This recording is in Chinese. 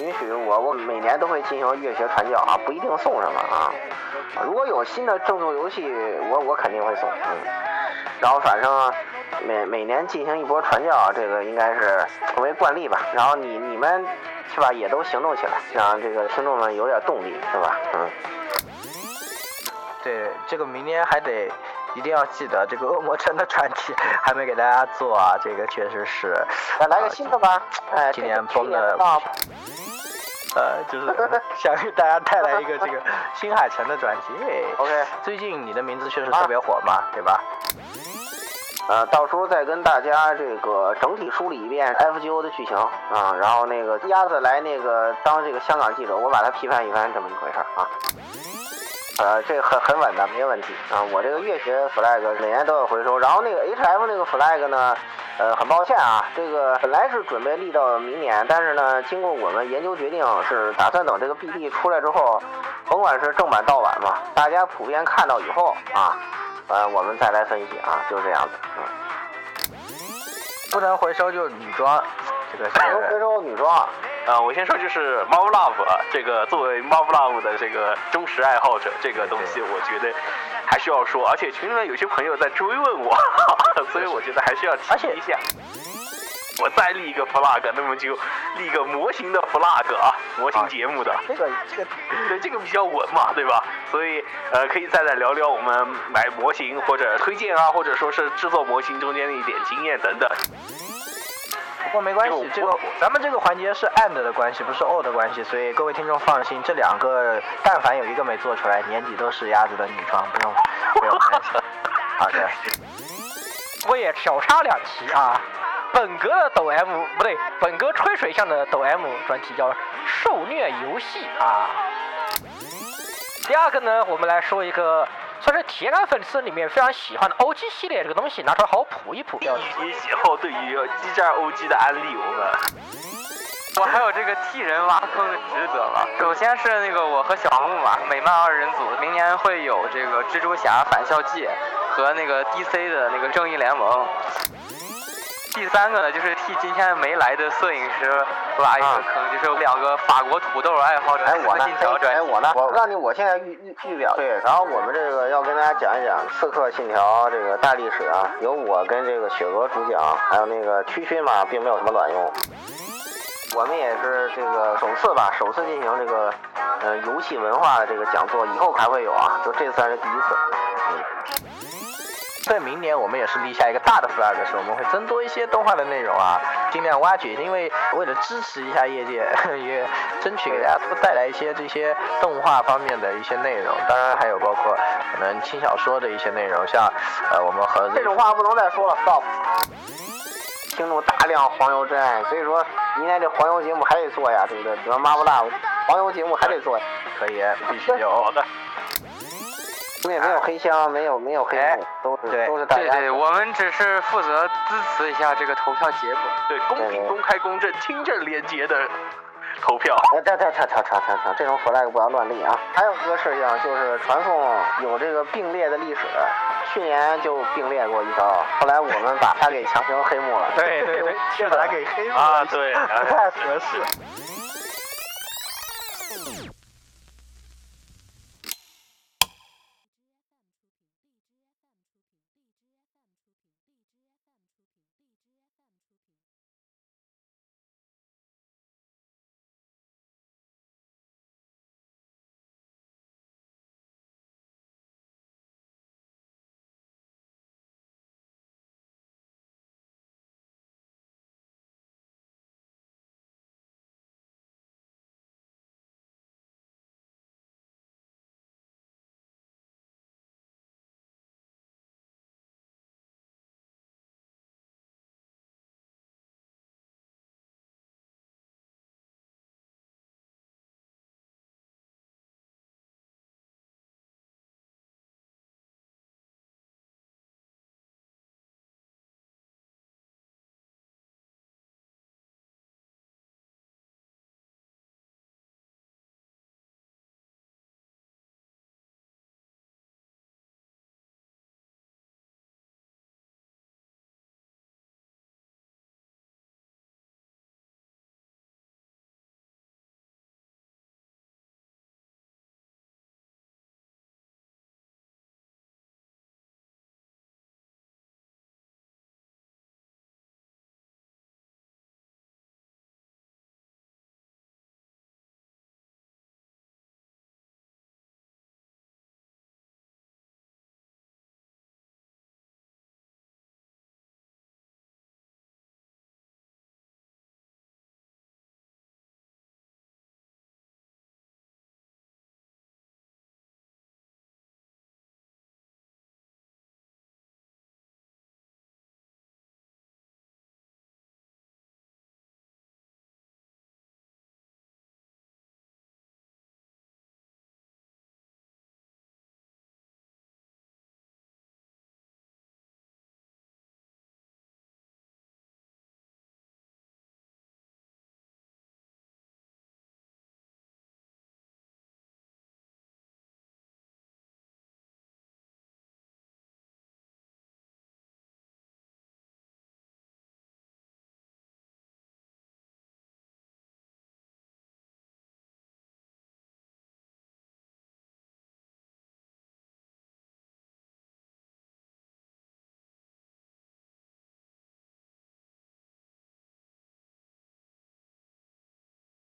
允许我，我每年都会进行乐学传教啊，不一定送什么啊。如果有新的正作游戏，我我肯定会送。嗯，然后反正每每年进行一波传教，这个应该是成为惯例吧。然后你你们是吧，也都行动起来，让这个听众们有点动力，是吧？嗯。对，这个明年还得一定要记得这个恶魔城的传奇还没给大家做啊，这个确实是。来来个新的吧，哎，今年崩的。呃，就是 想给大家带来一个这个新海诚的专辑。OK，最近你的名字确实特别火嘛，对吧？呃，到时候再跟大家这个整体梳理一遍 FGO 的剧情啊，然后那个鸭子来那个当这个香港记者，我把他批判一番，这么一回事啊。呃，这很很稳的，没问题啊。我这个月学 flag 每年都要回收，然后那个 HF 那个 flag 呢，呃，很抱歉啊，这个本来是准备立到明年，但是呢，经过我们研究决定，是打算等这个 BD 出来之后，甭管是正版盗版嘛，大家普遍看到以后啊，呃，我们再来分析啊，就是这样子。嗯，不能回收就是女装，这个不能回收女装。呃，我先说就是 Marvel Love 这个作为 Marvel Love 的这个忠实爱好者，这个东西我觉得还需要说，而且群里面有些朋友在追问我，所以我觉得还是要提一下。我再立一个 flag，那么就立一个模型的 flag 啊，模型节目的。这个这个对这个比较稳嘛，对吧？所以呃，可以再来聊聊我们买模型或者推荐啊，或者说是制作模型中间的一点经验等等。不过没关系，这个咱们这个环节是 and 的关系，不是 or 的关系，所以各位听众放心，这两个但凡有一个没做出来，年底都是鸭子的女装，不用不用担心。好的，我也小插两题啊，本格的抖 M 不对，本格吹水向的抖 M 专题叫受虐游戏啊。第二个呢，我们来说一个。算是铁杆粉丝里面非常喜欢的 OG 系列这个东西拿出来好好普一普。以及喜好对于机战 OG 的安利，我们。我还有这个替人挖坑的职责吧。首先是那个我和小木嘛，美漫二人组，明年会有这个蜘蛛侠返校季和那个 DC 的那个正义联盟。第三个呢，就是替今天没来的摄影师挖一个坑，就是两个法国土豆爱好者。哎，我呢？哎，我呢？我让你，我现在预预预表。对，然后我们这个要跟大家讲一讲《刺客信条》这个大历史啊，由我跟这个雪娥主讲，还有那个区区嘛，并没有什么卵用。我们也是这个首次吧，首次进行这个呃游戏文化的这个讲座，以后还会有啊，就这次还是第一次。嗯。在明年，我们也是立下一个大的 flag，是我们会增多一些动画的内容啊，尽量挖掘。因为为了支持一下业界，也争取给大家多带来一些这些动画方面的一些内容。当然还有包括可能轻小说的一些内容，像呃我们和这种话不能再说了，stop。听众大量黄油真爱，所以说明年这黄油节目还得做呀，对不对？比如妈不辣，黄油节目还得做呀，可以，必须有的。因为没有黑箱，没有没有黑幕，都是都是大家。对对，我们只是负责支持一下这个投票结果，对公平、公开、公正、清正、廉洁的投票。哎，停停停停停停停，这种 flag 不要乱立啊！还有一个事情就是传送有这个并列的历史，去年就并列过一招，后来我们把它给强行黑幕了。对对对，把它给黑幕了。啊，对，不太合适。